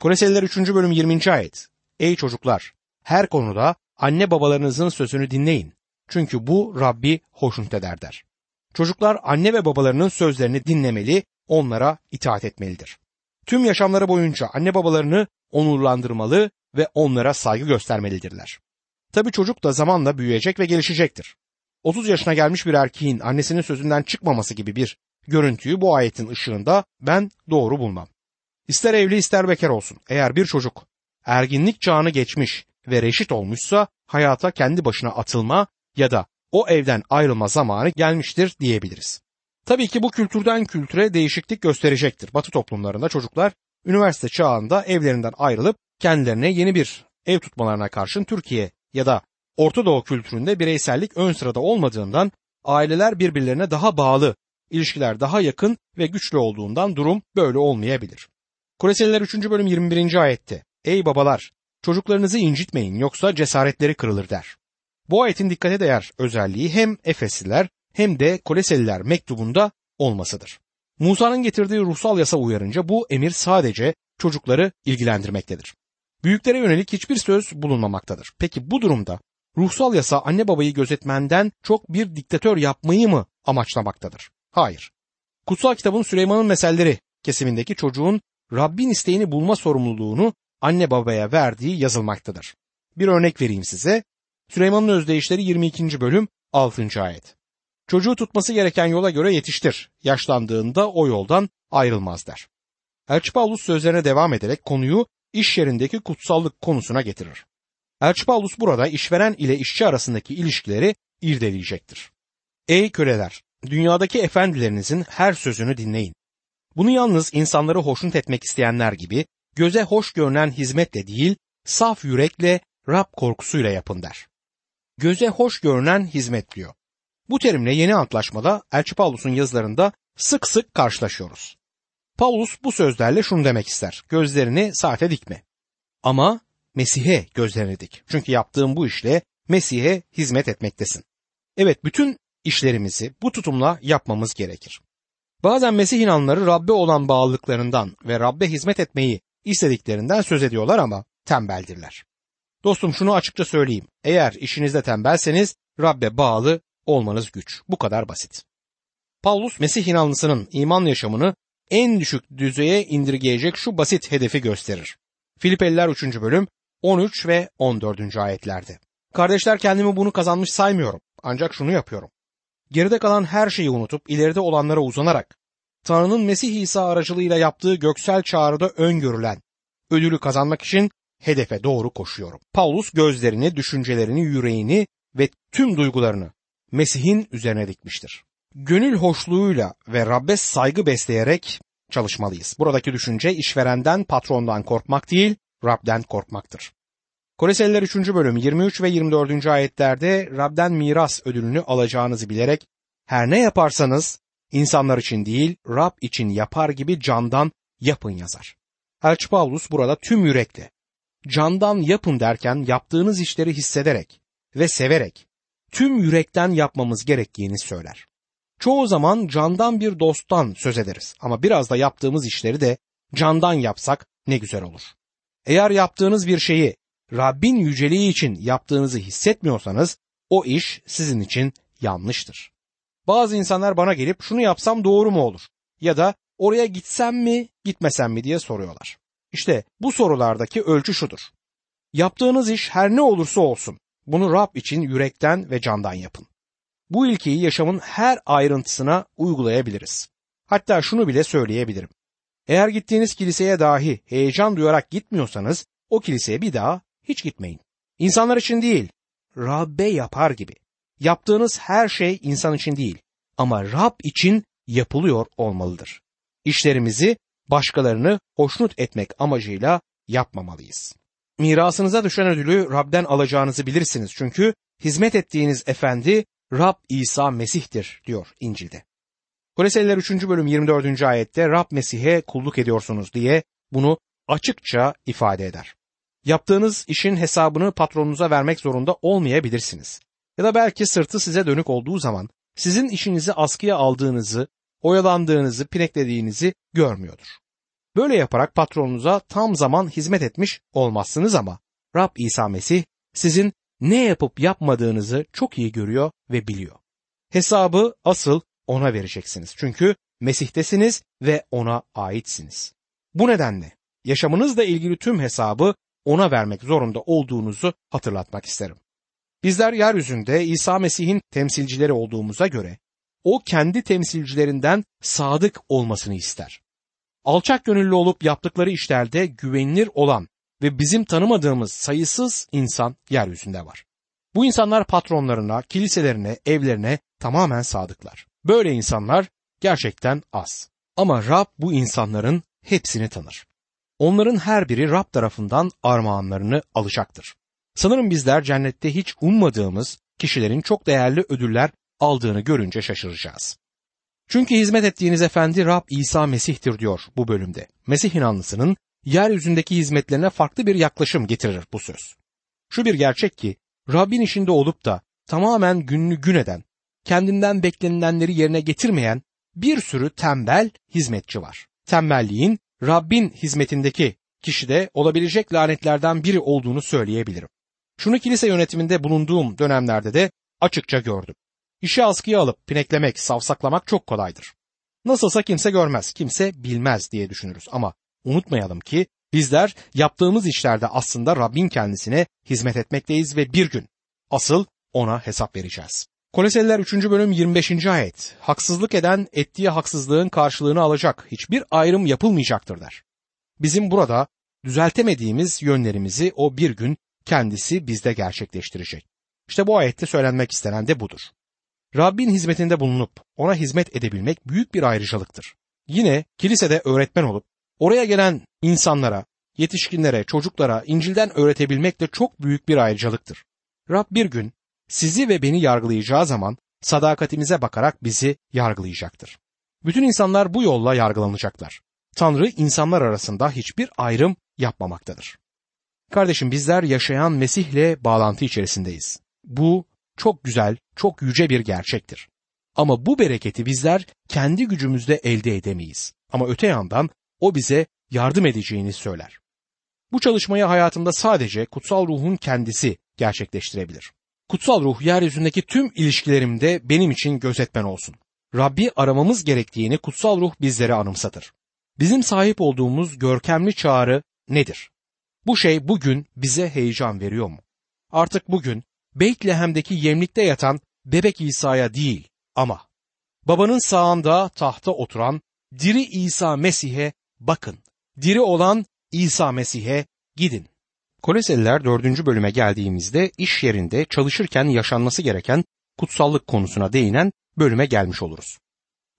Koleseliler 3. bölüm 20. ayet. Ey çocuklar! Her konuda anne babalarınızın sözünü dinleyin. Çünkü bu Rabbi hoşnut eder der. Çocuklar anne ve babalarının sözlerini dinlemeli, onlara itaat etmelidir. Tüm yaşamları boyunca anne babalarını onurlandırmalı ve onlara saygı göstermelidirler. Tabi çocuk da zamanla büyüyecek ve gelişecektir. 30 yaşına gelmiş bir erkeğin annesinin sözünden çıkmaması gibi bir görüntüyü bu ayetin ışığında ben doğru bulmam. İster evli ister bekar olsun. Eğer bir çocuk erginlik çağını geçmiş ve reşit olmuşsa hayata kendi başına atılma ya da o evden ayrılma zamanı gelmiştir diyebiliriz. Tabii ki bu kültürden kültüre değişiklik gösterecektir. Batı toplumlarında çocuklar üniversite çağında evlerinden ayrılıp kendilerine yeni bir ev tutmalarına karşın Türkiye ya da Orta Doğu kültüründe bireysellik ön sırada olmadığından aileler birbirlerine daha bağlı, ilişkiler daha yakın ve güçlü olduğundan durum böyle olmayabilir. Kureseliler 3. bölüm 21. ayette Ey babalar çocuklarınızı incitmeyin yoksa cesaretleri kırılır der. Bu ayetin dikkate değer özelliği hem Efesliler hem de Koleseliler mektubunda olmasıdır. Musa'nın getirdiği ruhsal yasa uyarınca bu emir sadece çocukları ilgilendirmektedir. Büyüklere yönelik hiçbir söz bulunmamaktadır. Peki bu durumda ruhsal yasa anne babayı gözetmenden çok bir diktatör yapmayı mı amaçlamaktadır? Hayır. Kutsal kitabın Süleyman'ın meselleri kesimindeki çocuğun Rabbin isteğini bulma sorumluluğunu anne babaya verdiği yazılmaktadır. Bir örnek vereyim size. Süleyman'ın özdeyişleri 22. bölüm 6. ayet. Çocuğu tutması gereken yola göre yetiştir. Yaşlandığında o yoldan ayrılmaz der. Elçi Paulus sözlerine devam ederek konuyu iş yerindeki kutsallık konusuna getirir. Elçi Paulus burada işveren ile işçi arasındaki ilişkileri irdeleyecektir. Ey köleler! Dünyadaki efendilerinizin her sözünü dinleyin. Bunu yalnız insanları hoşnut etmek isteyenler gibi göze hoş görünen hizmetle değil, saf yürekle Rab korkusuyla yapın der. Göze hoş görünen hizmet diyor. Bu terimle yeni antlaşmada Elçi Paulus'un yazılarında sık sık karşılaşıyoruz. Paulus bu sözlerle şunu demek ister. Gözlerini saate dikme. Ama Mesih'e gözlerini dik. Çünkü yaptığın bu işle Mesih'e hizmet etmektesin. Evet bütün işlerimizi bu tutumla yapmamız gerekir. Bazen Mesih inanları Rabbe olan bağlılıklarından ve Rabbe hizmet etmeyi istediklerinden söz ediyorlar ama tembeldirler. Dostum şunu açıkça söyleyeyim. Eğer işinizde tembelseniz Rabbe bağlı olmanız güç. Bu kadar basit. Paulus Mesih inanlısının iman yaşamını en düşük düzeye indirgeyecek şu basit hedefi gösterir. Filipeliler 3. bölüm 13 ve 14. ayetlerde. Kardeşler kendimi bunu kazanmış saymıyorum. Ancak şunu yapıyorum. Geride kalan her şeyi unutup ileride olanlara uzanarak Tanrı'nın Mesih İsa aracılığıyla yaptığı göksel çağrıda öngörülen ödülü kazanmak için hedefe doğru koşuyorum. Paulus gözlerini, düşüncelerini, yüreğini ve tüm duygularını Mesih'in üzerine dikmiştir. Gönül hoşluğuyla ve Rabbe saygı besleyerek çalışmalıyız. Buradaki düşünce işverenden, patrondan korkmak değil, Rab'den korkmaktır. Koleseliler 3. bölüm 23 ve 24. ayetlerde Rab'den miras ödülünü alacağınızı bilerek her ne yaparsanız insanlar için değil Rab için yapar gibi candan yapın yazar. Elçi Paulus burada tüm yürekle candan yapın derken yaptığınız işleri hissederek ve severek tüm yürekten yapmamız gerektiğini söyler. Çoğu zaman candan bir dosttan söz ederiz ama biraz da yaptığımız işleri de candan yapsak ne güzel olur. Eğer yaptığınız bir şeyi Rabbin yüceliği için yaptığınızı hissetmiyorsanız o iş sizin için yanlıştır. Bazı insanlar bana gelip şunu yapsam doğru mu olur? Ya da oraya gitsem mi, gitmesem mi diye soruyorlar. İşte bu sorulardaki ölçü şudur. Yaptığınız iş her ne olursa olsun bunu Rab için yürekten ve candan yapın. Bu ilkeyi yaşamın her ayrıntısına uygulayabiliriz. Hatta şunu bile söyleyebilirim. Eğer gittiğiniz kiliseye dahi heyecan duyarak gitmiyorsanız o kiliseye bir daha hiç gitmeyin. İnsanlar için değil, Rabbe yapar gibi. Yaptığınız her şey insan için değil ama Rab için yapılıyor olmalıdır. İşlerimizi başkalarını hoşnut etmek amacıyla yapmamalıyız. Mirasınıza düşen ödülü Rab'den alacağınızı bilirsiniz çünkü hizmet ettiğiniz efendi Rab İsa Mesih'tir diyor İncil'de. Koleseliler 3. bölüm 24. ayette Rab Mesih'e kulluk ediyorsunuz diye bunu açıkça ifade eder. Yaptığınız işin hesabını patronunuza vermek zorunda olmayabilirsiniz. Ya da belki sırtı size dönük olduğu zaman sizin işinizi askıya aldığınızı, oyalandığınızı, pineklediğinizi görmüyordur. Böyle yaparak patronunuza tam zaman hizmet etmiş olmazsınız ama Rab İsa Mesih sizin ne yapıp yapmadığınızı çok iyi görüyor ve biliyor. Hesabı asıl ona vereceksiniz. Çünkü Mesih'tesiniz ve ona aitsiniz. Bu nedenle yaşamınızla ilgili tüm hesabı ona vermek zorunda olduğunuzu hatırlatmak isterim. Bizler yeryüzünde İsa Mesih'in temsilcileri olduğumuza göre o kendi temsilcilerinden sadık olmasını ister. Alçak gönüllü olup yaptıkları işlerde güvenilir olan ve bizim tanımadığımız sayısız insan yeryüzünde var. Bu insanlar patronlarına, kiliselerine, evlerine tamamen sadıklar. Böyle insanlar gerçekten az. Ama Rab bu insanların hepsini tanır. Onların her biri Rab tarafından armağanlarını alacaktır. Sanırım bizler cennette hiç ummadığımız kişilerin çok değerli ödüller aldığını görünce şaşıracağız. Çünkü hizmet ettiğiniz efendi Rab İsa Mesih'tir diyor bu bölümde. Mesih inanlısının yeryüzündeki hizmetlerine farklı bir yaklaşım getirir bu söz. Şu bir gerçek ki Rabbin işinde olup da tamamen gününü gün eden, kendinden beklenilenleri yerine getirmeyen bir sürü tembel hizmetçi var. Tembelliğin Rabbin hizmetindeki kişide olabilecek lanetlerden biri olduğunu söyleyebilirim. Şunu kilise yönetiminde bulunduğum dönemlerde de açıkça gördüm. İşi askıya alıp pineklemek, savsaklamak çok kolaydır. Nasılsa kimse görmez, kimse bilmez diye düşünürüz ama unutmayalım ki bizler yaptığımız işlerde aslında Rabbin kendisine hizmet etmekteyiz ve bir gün asıl ona hesap vereceğiz. Koleseliler 3. bölüm 25. ayet. Haksızlık eden ettiği haksızlığın karşılığını alacak. Hiçbir ayrım yapılmayacaktır der. Bizim burada düzeltemediğimiz yönlerimizi o bir gün kendisi bizde gerçekleştirecek. İşte bu ayette söylenmek istenen de budur. Rabbin hizmetinde bulunup ona hizmet edebilmek büyük bir ayrıcalıktır. Yine kilisede öğretmen olup oraya gelen insanlara, yetişkinlere, çocuklara İncil'den öğretebilmek de çok büyük bir ayrıcalıktır. Rab bir gün sizi ve beni yargılayacağı zaman sadakatimize bakarak bizi yargılayacaktır. Bütün insanlar bu yolla yargılanacaklar. Tanrı insanlar arasında hiçbir ayrım yapmamaktadır. Kardeşim bizler yaşayan Mesih'le bağlantı içerisindeyiz. Bu çok güzel, çok yüce bir gerçektir. Ama bu bereketi bizler kendi gücümüzle elde edemeyiz. Ama öte yandan o bize yardım edeceğini söyler. Bu çalışmayı hayatımda sadece kutsal ruhun kendisi gerçekleştirebilir. Kutsal ruh yeryüzündeki tüm ilişkilerimde benim için gözetmen olsun. Rabbi aramamız gerektiğini kutsal ruh bizlere anımsatır. Bizim sahip olduğumuz görkemli çağrı nedir? Bu şey bugün bize heyecan veriyor mu? Artık bugün Beytlehem'deki yemlikte yatan bebek İsa'ya değil ama babanın sağında tahta oturan diri İsa Mesih'e bakın. Diri olan İsa Mesih'e gidin. Koleseliler 4. bölüme geldiğimizde iş yerinde çalışırken yaşanması gereken kutsallık konusuna değinen bölüme gelmiş oluruz.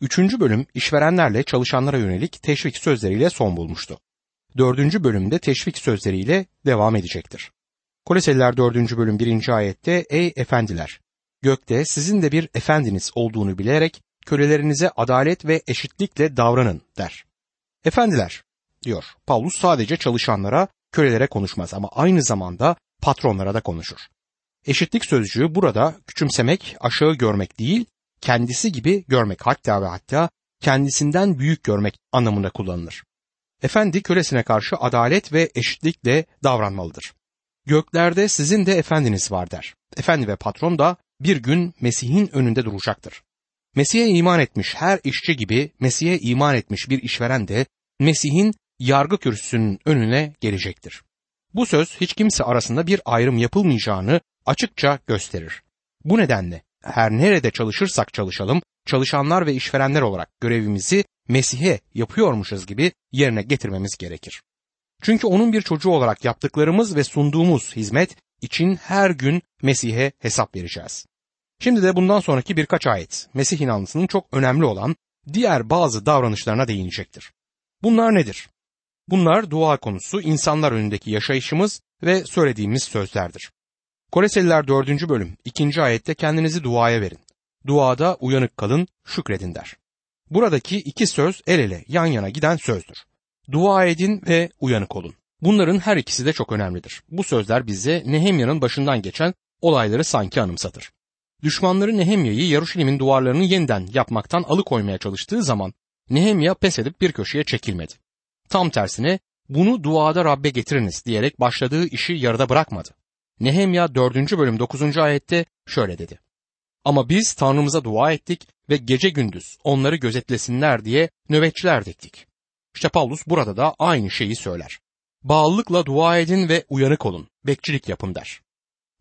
Üçüncü bölüm işverenlerle çalışanlara yönelik teşvik sözleriyle son bulmuştu. Dördüncü bölümde teşvik sözleriyle devam edecektir. Koleseliler 4. bölüm 1. ayette Ey efendiler! Gökte sizin de bir efendiniz olduğunu bilerek kölelerinize adalet ve eşitlikle davranın der. Efendiler diyor. Paulus sadece çalışanlara, kölelere konuşmaz ama aynı zamanda patronlara da konuşur. Eşitlik sözcüğü burada küçümsemek, aşağı görmek değil, kendisi gibi görmek hatta ve hatta kendisinden büyük görmek anlamında kullanılır. Efendi kölesine karşı adalet ve eşitlikle davranmalıdır. Göklerde sizin de efendiniz var der. Efendi ve patron da bir gün Mesih'in önünde duracaktır. Mesih'e iman etmiş her işçi gibi Mesih'e iman etmiş bir işveren de Mesih'in yargı kürsüsünün önüne gelecektir. Bu söz hiç kimse arasında bir ayrım yapılmayacağını açıkça gösterir. Bu nedenle her nerede çalışırsak çalışalım, çalışanlar ve işverenler olarak görevimizi Mesih'e yapıyormuşuz gibi yerine getirmemiz gerekir. Çünkü onun bir çocuğu olarak yaptıklarımız ve sunduğumuz hizmet için her gün Mesih'e hesap vereceğiz. Şimdi de bundan sonraki birkaç ayet Mesih inanlısının çok önemli olan diğer bazı davranışlarına değinecektir. Bunlar nedir? Bunlar dua konusu, insanlar önündeki yaşayışımız ve söylediğimiz sözlerdir. Koleseliler 4. bölüm 2. ayette kendinizi duaya verin. Duada uyanık kalın, şükredin der. Buradaki iki söz el ele yan yana giden sözdür. Dua edin ve uyanık olun. Bunların her ikisi de çok önemlidir. Bu sözler bize Nehemya'nın başından geçen olayları sanki anımsatır. Düşmanları Nehemya'yı Yaruşilim'in duvarlarını yeniden yapmaktan alıkoymaya çalıştığı zaman Nehemya pes edip bir köşeye çekilmedi. Tam tersine bunu duada Rabbe getiriniz diyerek başladığı işi yarıda bırakmadı. Nehemya 4. bölüm 9. ayette şöyle dedi. Ama biz Tanrımıza dua ettik ve gece gündüz onları gözetlesinler diye nöbetçiler diktik. İşte Paulus burada da aynı şeyi söyler. Bağlılıkla dua edin ve uyanık olun, bekçilik yapın der.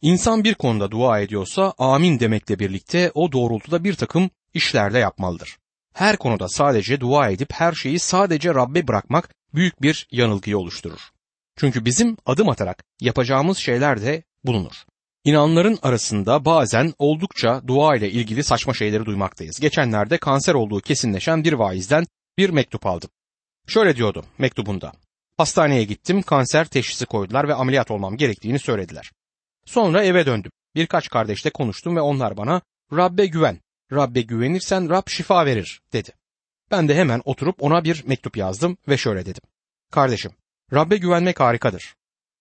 İnsan bir konuda dua ediyorsa amin demekle birlikte o doğrultuda bir takım işlerde yapmalıdır. Her konuda sadece dua edip her şeyi sadece Rabbe bırakmak büyük bir yanılgıyı oluşturur. Çünkü bizim adım atarak yapacağımız şeyler de bulunur. İnanların arasında bazen oldukça dua ile ilgili saçma şeyleri duymaktayız. Geçenlerde kanser olduğu kesinleşen bir vaizden bir mektup aldım. Şöyle diyordu mektubunda. Hastaneye gittim, kanser teşhisi koydular ve ameliyat olmam gerektiğini söylediler. Sonra eve döndüm. Birkaç kardeşle konuştum ve onlar bana Rabbe güven, Rabbe güvenirsen Rab şifa verir dedi. Ben de hemen oturup ona bir mektup yazdım ve şöyle dedim. Kardeşim, Rabbe güvenmek harikadır.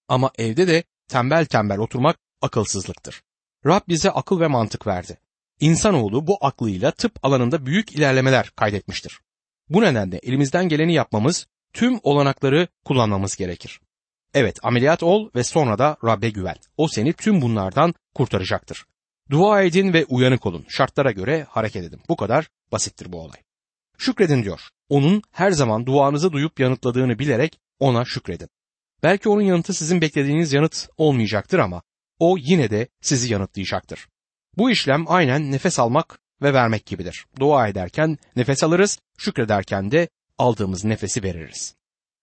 Ama evde de tembel tembel oturmak akılsızlıktır. Rab bize akıl ve mantık verdi. İnsanoğlu bu aklıyla tıp alanında büyük ilerlemeler kaydetmiştir. Bu nedenle elimizden geleni yapmamız, tüm olanakları kullanmamız gerekir. Evet ameliyat ol ve sonra da Rabbe güven. O seni tüm bunlardan kurtaracaktır. Dua edin ve uyanık olun. Şartlara göre hareket edin. Bu kadar basittir bu olay. Şükredin diyor. Onun her zaman duanızı duyup yanıtladığını bilerek ona şükredin. Belki onun yanıtı sizin beklediğiniz yanıt olmayacaktır ama o yine de sizi yanıtlayacaktır. Bu işlem aynen nefes almak ve vermek gibidir. Dua ederken nefes alırız, şükrederken de aldığımız nefesi veririz.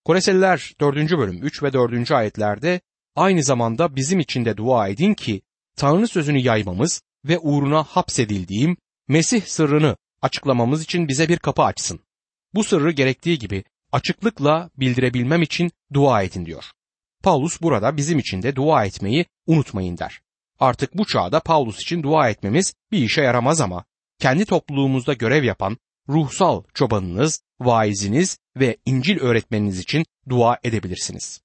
Koreseliler 4. bölüm 3 ve 4. ayetlerde aynı zamanda bizim için de dua edin ki Tanrı sözünü yaymamız ve uğruna hapsedildiğim Mesih sırrını açıklamamız için bize bir kapı açsın. Bu sırrı gerektiği gibi açıklıkla bildirebilmem için dua edin diyor. Paulus burada bizim için de dua etmeyi unutmayın der. Artık bu çağda Paulus için dua etmemiz bir işe yaramaz ama kendi topluluğumuzda görev yapan ruhsal çobanınız, vaiziniz ve İncil öğretmeniniz için dua edebilirsiniz.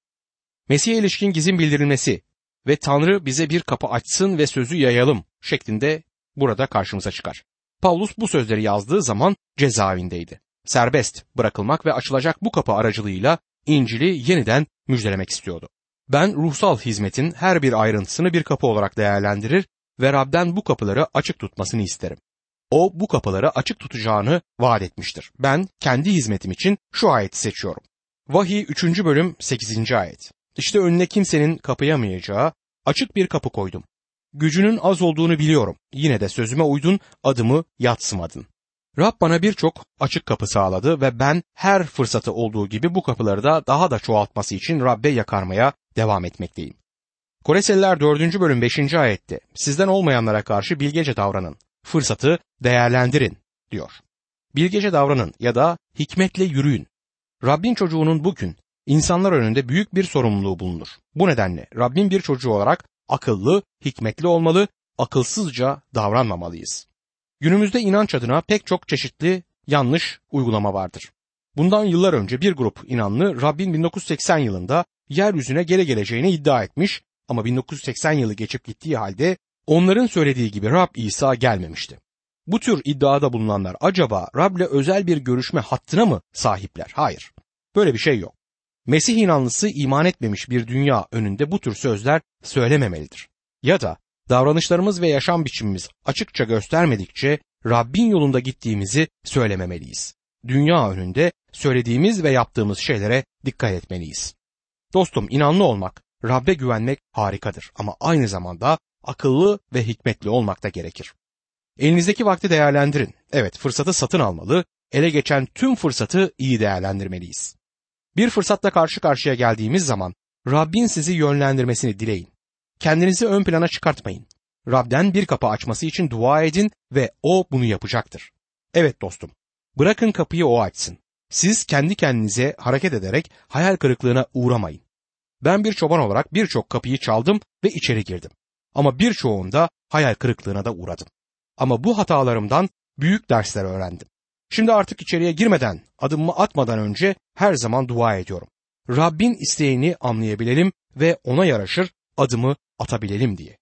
Mesih'e ilişkin gizin bildirilmesi ve Tanrı bize bir kapı açsın ve sözü yayalım şeklinde burada karşımıza çıkar. Paulus bu sözleri yazdığı zaman cezaevindeydi. Serbest bırakılmak ve açılacak bu kapı aracılığıyla İncil'i yeniden müjdelemek istiyordu. Ben ruhsal hizmetin her bir ayrıntısını bir kapı olarak değerlendirir ve Rab'den bu kapıları açık tutmasını isterim. O bu kapıları açık tutacağını vaat etmiştir. Ben kendi hizmetim için şu ayeti seçiyorum. Vahiy 3. bölüm 8. ayet. İşte önüne kimsenin kapayamayacağı açık bir kapı koydum. Gücünün az olduğunu biliyorum. Yine de sözüme uydun, adımı yatsımadın. Rab bana birçok açık kapı sağladı ve ben her fırsatı olduğu gibi bu kapıları da daha da çoğaltması için Rabbe yakarmaya devam etmekteyim. Koreseliler 4. bölüm 5. ayette sizden olmayanlara karşı bilgece davranın, fırsatı değerlendirin diyor. Bilgece davranın ya da hikmetle yürüyün. Rabbin çocuğunun bugün insanlar önünde büyük bir sorumluluğu bulunur. Bu nedenle Rabbin bir çocuğu olarak akıllı, hikmetli olmalı, akılsızca davranmamalıyız. Günümüzde inanç adına pek çok çeşitli yanlış uygulama vardır. Bundan yıllar önce bir grup inanlı Rabbin 1980 yılında yeryüzüne geri geleceğini iddia etmiş ama 1980 yılı geçip gittiği halde onların söylediği gibi Rab İsa gelmemişti. Bu tür iddiada bulunanlar acaba Rab'le özel bir görüşme hattına mı sahipler? Hayır. Böyle bir şey yok. Mesih inanlısı iman etmemiş bir dünya önünde bu tür sözler söylememelidir. Ya da davranışlarımız ve yaşam biçimimiz açıkça göstermedikçe Rabbin yolunda gittiğimizi söylememeliyiz. Dünya önünde söylediğimiz ve yaptığımız şeylere dikkat etmeliyiz. Dostum inanlı olmak, Rabbe güvenmek harikadır ama aynı zamanda akıllı ve hikmetli olmak da gerekir. Elinizdeki vakti değerlendirin. Evet fırsatı satın almalı, ele geçen tüm fırsatı iyi değerlendirmeliyiz. Bir fırsatla karşı karşıya geldiğimiz zaman Rabbin sizi yönlendirmesini dileyin. Kendinizi ön plana çıkartmayın. Rab'den bir kapı açması için dua edin ve o bunu yapacaktır. Evet dostum, bırakın kapıyı o açsın. Siz kendi kendinize hareket ederek hayal kırıklığına uğramayın. Ben bir çoban olarak birçok kapıyı çaldım ve içeri girdim. Ama birçoğunda hayal kırıklığına da uğradım. Ama bu hatalarımdan büyük dersler öğrendim. Şimdi artık içeriye girmeden, adımımı atmadan önce her zaman dua ediyorum. Rabbin isteğini anlayabilelim ve ona yaraşır adımı atabilelim diye.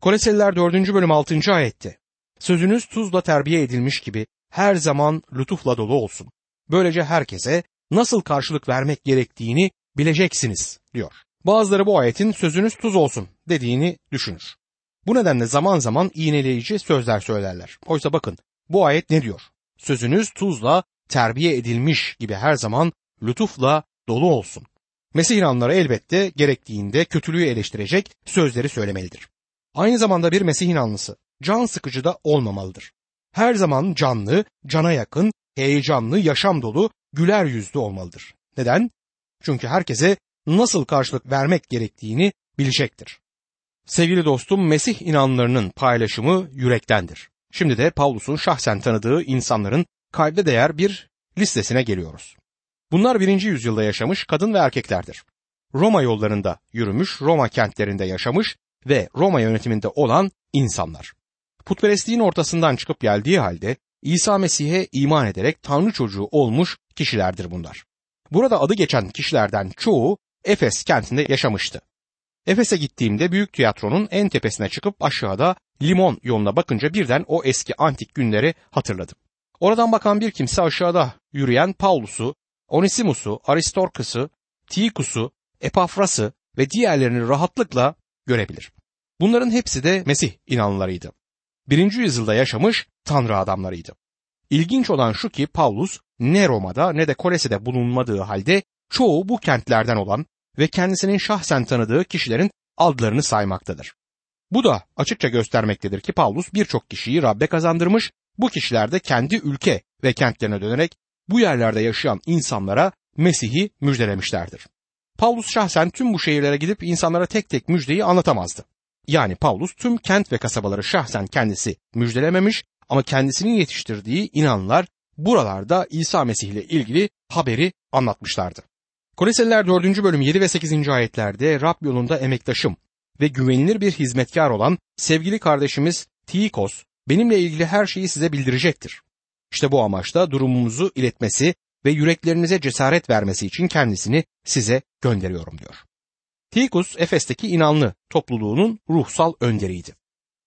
Koleseliler 4. bölüm 6. ayette Sözünüz tuzla terbiye edilmiş gibi her zaman lütufla dolu olsun. Böylece herkese nasıl karşılık vermek gerektiğini bileceksiniz diyor. Bazıları bu ayetin sözünüz tuz olsun dediğini düşünür. Bu nedenle zaman zaman iğneleyici sözler söylerler. Oysa bakın bu ayet ne diyor? Sözünüz tuzla terbiye edilmiş gibi her zaman lütufla dolu olsun. Mesih inanları elbette gerektiğinde kötülüğü eleştirecek sözleri söylemelidir. Aynı zamanda bir Mesih inanlısı can sıkıcı da olmamalıdır. Her zaman canlı, cana yakın, heyecanlı, yaşam dolu, güler yüzlü olmalıdır. Neden? Çünkü herkese nasıl karşılık vermek gerektiğini bilecektir. Sevgili dostum Mesih inanlarının paylaşımı yürektendir. Şimdi de Pavlus'un şahsen tanıdığı insanların kayda değer bir listesine geliyoruz. Bunlar birinci yüzyılda yaşamış kadın ve erkeklerdir. Roma yollarında yürümüş, Roma kentlerinde yaşamış ve Roma yönetiminde olan insanlar. Putperestliğin ortasından çıkıp geldiği halde İsa Mesih'e iman ederek Tanrı çocuğu olmuş kişilerdir bunlar. Burada adı geçen kişilerden çoğu Efes kentinde yaşamıştı. Efes'e gittiğimde büyük tiyatronun en tepesine çıkıp aşağıda limon yoluna bakınca birden o eski antik günleri hatırladım. Oradan bakan bir kimse aşağıda yürüyen Paulus'u, Onesimus'u, Aristorkus'u, Tikus'u, Epafras'ı ve diğerlerini rahatlıkla görebilir. Bunların hepsi de Mesih inanlılarıydı. Birinci yüzyılda yaşamış Tanrı adamlarıydı. İlginç olan şu ki Paulus ne Roma'da ne de Kolese'de bulunmadığı halde çoğu bu kentlerden olan ve kendisinin şahsen tanıdığı kişilerin adlarını saymaktadır. Bu da açıkça göstermektedir ki Paulus birçok kişiyi Rabbe kazandırmış, bu kişiler de kendi ülke ve kentlerine dönerek bu yerlerde yaşayan insanlara Mesih'i müjdelemişlerdir. Paulus şahsen tüm bu şehirlere gidip insanlara tek tek müjdeyi anlatamazdı. Yani Paulus tüm kent ve kasabaları şahsen kendisi müjdelememiş ama kendisinin yetiştirdiği inanlar buralarda İsa Mesih ile ilgili haberi anlatmışlardı. Koleseliler 4. bölüm 7 ve 8. ayetlerde Rab yolunda emektaşım ve güvenilir bir hizmetkar olan sevgili kardeşimiz Tikos benimle ilgili her şeyi size bildirecektir. İşte bu amaçla durumumuzu iletmesi ve yüreklerinize cesaret vermesi için kendisini size gönderiyorum diyor. Tikus Efes'teki inanlı topluluğunun ruhsal önderiydi.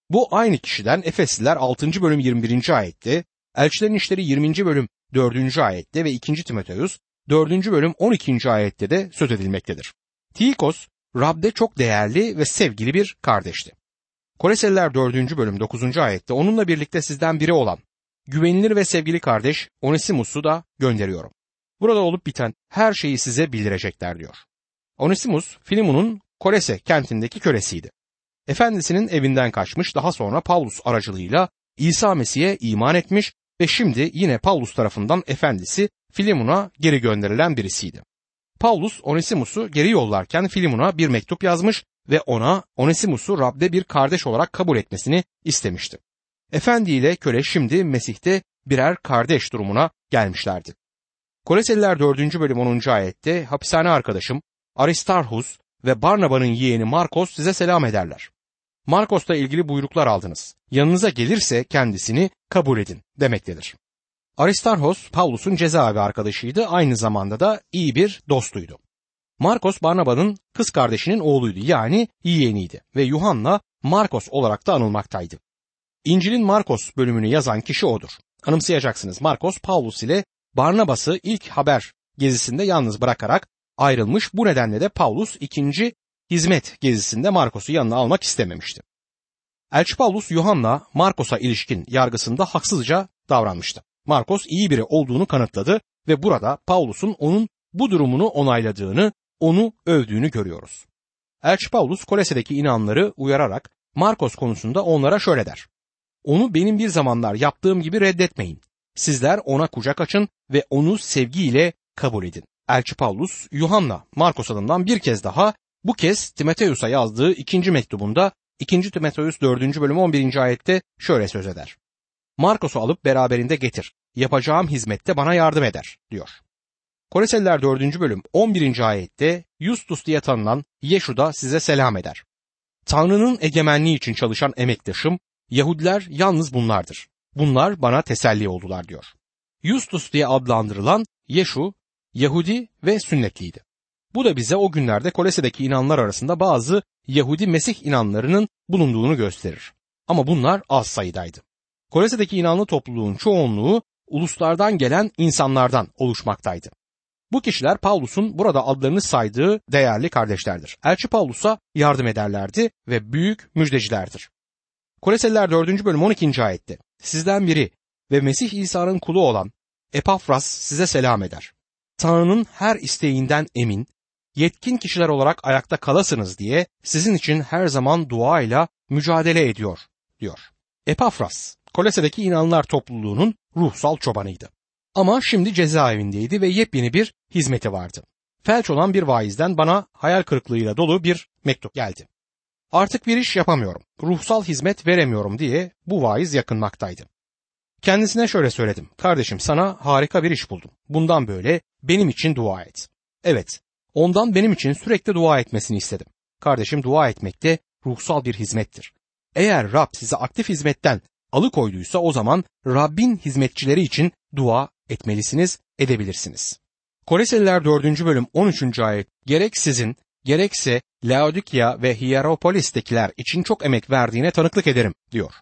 Bu aynı kişiden Efesliler 6. bölüm 21. ayette, Elçilerin İşleri 20. bölüm 4. ayette ve 2. Timoteus 4. bölüm 12. ayette de söz edilmektedir. Tikos, Rab'de çok değerli ve sevgili bir kardeşti. Koleseliler 4. bölüm 9. ayette onunla birlikte sizden biri olan güvenilir ve sevgili kardeş Onesimus'u da gönderiyorum. Burada olup biten her şeyi size bildirecekler diyor. Onesimus, Filimon'un Kolese kentindeki kölesiydi. Efendisinin evinden kaçmış daha sonra Paulus aracılığıyla İsa Mesih'e iman etmiş ve şimdi yine Paulus tarafından efendisi Filimon'a geri gönderilen birisiydi. Paulus Onesimus'u geri yollarken Filimon'a bir mektup yazmış ve ona Onesimus'u Rab'de bir kardeş olarak kabul etmesini istemişti. Efendi ile köle şimdi Mesih'te birer kardeş durumuna gelmişlerdi. Koleseliler 4. bölüm 10. ayette hapishane arkadaşım Aristarhus ve Barnaba'nın yeğeni Markos size selam ederler. Markos'la ilgili buyruklar aldınız. Yanınıza gelirse kendisini kabul edin demektedir. Aristarhos Pavlus'un cezaevi arkadaşıydı aynı zamanda da iyi bir dostuydu. Markos Barnaba'nın kız kardeşinin oğluydu yani yeğeniydi ve Yuhanna Markos olarak da anılmaktaydı. İncil'in Markos bölümünü yazan kişi odur. Anımsayacaksınız Markos Paulus ile Barnabas'ı ilk haber gezisinde yalnız bırakarak ayrılmış. Bu nedenle de Paulus ikinci hizmet gezisinde Markos'u yanına almak istememişti. Elçi Paulus Yuhanna Markos'a ilişkin yargısında haksızca davranmıştı. Markos iyi biri olduğunu kanıtladı ve burada Paulus'un onun bu durumunu onayladığını, onu övdüğünü görüyoruz. Elçi Paulus Kolese'deki inanları uyararak Markos konusunda onlara şöyle der. Onu benim bir zamanlar yaptığım gibi reddetmeyin. Sizler ona kucak açın ve onu sevgiyle kabul edin. Elçi Paulus, Yuhanna, Markos adından bir kez daha bu kez Timoteus'a yazdığı ikinci mektubunda 2. Timoteus 4. bölüm 11. ayette şöyle söz eder. Markos'u alıp beraberinde getir. Yapacağım hizmette bana yardım eder diyor. Koleseliler 4. bölüm 11. ayette Justus diye tanınan Yeşu da size selam eder. Tanrı'nın egemenliği için çalışan emektaşım Yahudiler yalnız bunlardır. Bunlar bana teselli oldular diyor. Justus diye adlandırılan Yeşu Yahudi ve sünnetliydi. Bu da bize o günlerde Kolese'deki inanlar arasında bazı Yahudi Mesih inanlarının bulunduğunu gösterir. Ama bunlar az sayıdaydı. Kolese'deki inanlı topluluğun çoğunluğu uluslardan gelen insanlardan oluşmaktaydı. Bu kişiler Pavlus'un burada adlarını saydığı değerli kardeşlerdir. Elçi Pavlus'a yardım ederlerdi ve büyük müjdecilerdir. Koleseliler 4. bölüm 12. ayette Sizden biri ve Mesih İsa'nın kulu olan Epafras size selam eder. Tanrı'nın her isteğinden emin, yetkin kişiler olarak ayakta kalasınız diye sizin için her zaman duayla mücadele ediyor, diyor. Epafras, Kolese'deki inanlar topluluğunun ruhsal çobanıydı. Ama şimdi cezaevindeydi ve yepyeni bir hizmeti vardı. Felç olan bir vaizden bana hayal kırıklığıyla dolu bir mektup geldi. Artık bir iş yapamıyorum, ruhsal hizmet veremiyorum diye bu vaiz yakınmaktaydı. Kendisine şöyle söyledim. Kardeşim sana harika bir iş buldum. Bundan böyle benim için dua et. Evet, ondan benim için sürekli dua etmesini istedim. Kardeşim dua etmek de ruhsal bir hizmettir. Eğer Rab sizi aktif hizmetten alıkoyduysa o zaman Rabbin hizmetçileri için dua etmelisiniz, edebilirsiniz. Koleseliler 4. bölüm 13. ayet gerek sizin gerekse Laodikya ve Hierapolis'tekiler için çok emek verdiğine tanıklık ederim diyor.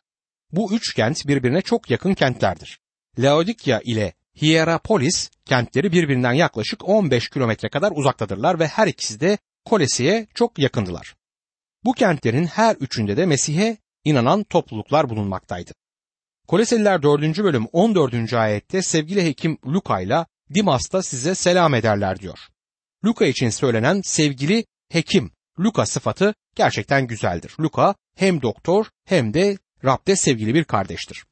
Bu üç kent birbirine çok yakın kentlerdir. Laodikya ile Hierapolis kentleri birbirinden yaklaşık 15 kilometre kadar uzaktadırlar ve her ikisi de Kolese'ye çok yakındılar. Bu kentlerin her üçünde de Mesih'e inanan topluluklar bulunmaktaydı. Koleseliler 4. bölüm 14. ayette sevgili hekim Luka ile Dimas'ta size selam ederler diyor. Luka için söylenen sevgili hekim Luka sıfatı gerçekten güzeldir. Luka hem doktor hem de Rab'de sevgili bir kardeştir.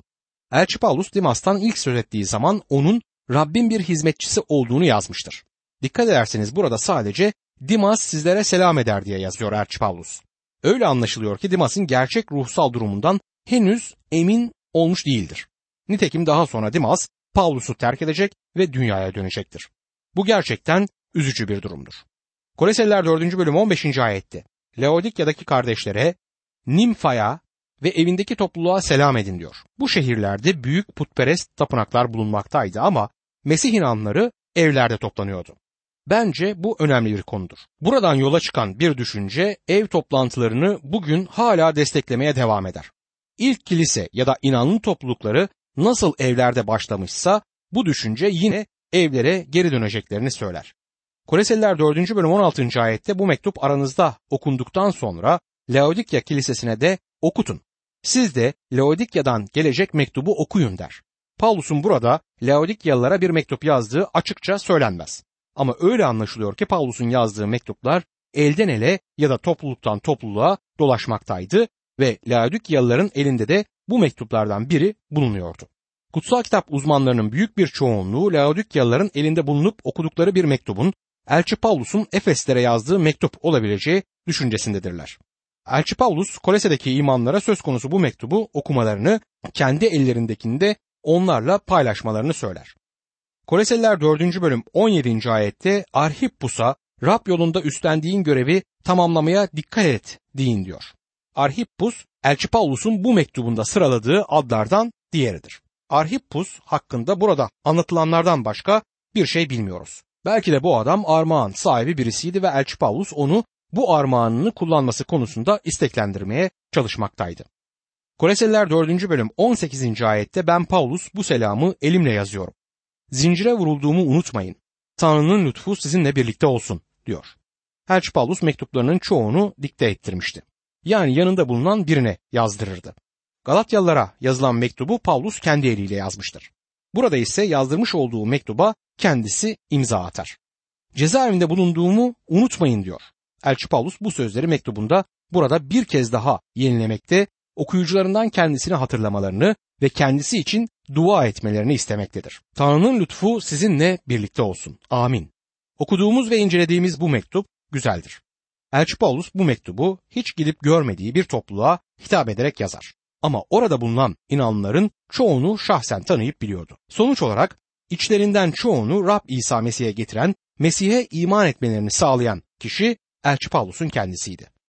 Elçi Paulus Dimas'tan ilk söz ettiği zaman onun Rabbin bir hizmetçisi olduğunu yazmıştır. Dikkat ederseniz burada sadece Dimas sizlere selam eder diye yazıyor Elçi Paulus. Öyle anlaşılıyor ki Dimas'ın gerçek ruhsal durumundan henüz emin olmuş değildir. Nitekim daha sonra Dimas Paulus'u terk edecek ve dünyaya dönecektir. Bu gerçekten üzücü bir durumdur. Koleseliler 4. bölüm 15. ayette Laodikya'daki kardeşlere Nimfa'ya ve evindeki topluluğa selam edin diyor. Bu şehirlerde büyük putperest tapınaklar bulunmaktaydı ama Mesih inanları evlerde toplanıyordu. Bence bu önemli bir konudur. Buradan yola çıkan bir düşünce ev toplantılarını bugün hala desteklemeye devam eder. İlk kilise ya da inanlı toplulukları nasıl evlerde başlamışsa bu düşünce yine evlere geri döneceklerini söyler. Koleseliler 4. bölüm 16. ayette bu mektup aranızda okunduktan sonra Laodikya kilisesine de okutun. Siz de Laodikya'dan gelecek mektubu okuyun der. Paulus'un burada Laodikyalılara bir mektup yazdığı açıkça söylenmez. Ama öyle anlaşılıyor ki Paulus'un yazdığı mektuplar elden ele ya da topluluktan topluluğa dolaşmaktaydı ve Laodikyalıların elinde de bu mektuplardan biri bulunuyordu. Kutsal kitap uzmanlarının büyük bir çoğunluğu Laodikyalıların elinde bulunup okudukları bir mektubun Elçi Paulus'un Efeslere yazdığı mektup olabileceği düşüncesindedirler. Elçi Paulus Kolese'deki imanlara söz konusu bu mektubu okumalarını kendi ellerindekinde onlarla paylaşmalarını söyler. Koleseliler 4. bölüm 17. ayette Arhippus'a Rab yolunda üstlendiğin görevi tamamlamaya dikkat et deyin diyor. Arhippus, Elçi Paulus'un bu mektubunda sıraladığı adlardan diğeridir. Arhippus hakkında burada anlatılanlardan başka bir şey bilmiyoruz. Belki de bu adam armağan sahibi birisiydi ve Elçi Paulus onu bu armağanını kullanması konusunda isteklendirmeye çalışmaktaydı. Koleseliler 4. bölüm 18. ayette ben Paulus bu selamı elimle yazıyorum. Zincire vurulduğumu unutmayın. Tanrı'nın lütfu sizinle birlikte olsun diyor. Elçi Paulus mektuplarının çoğunu dikte ettirmişti. Yani yanında bulunan birine yazdırırdı. Galatyalılara yazılan mektubu Paulus kendi eliyle yazmıştır. Burada ise yazdırmış olduğu mektuba kendisi imza atar. Cezaevinde bulunduğumu unutmayın diyor. Elçi Paulus bu sözleri mektubunda burada bir kez daha yenilemekte, okuyucularından kendisini hatırlamalarını ve kendisi için dua etmelerini istemektedir. Tanrı'nın lütfu sizinle birlikte olsun. Amin. Okuduğumuz ve incelediğimiz bu mektup güzeldir. Elçi Paulus bu mektubu hiç gidip görmediği bir topluluğa hitap ederek yazar. Ama orada bulunan inanlıların çoğunu şahsen tanıyıp biliyordu. Sonuç olarak içlerinden çoğunu Rab İsa Mesih'e getiren, Mesih'e iman etmelerini sağlayan kişi Elçi Paulus'un kendisiydi.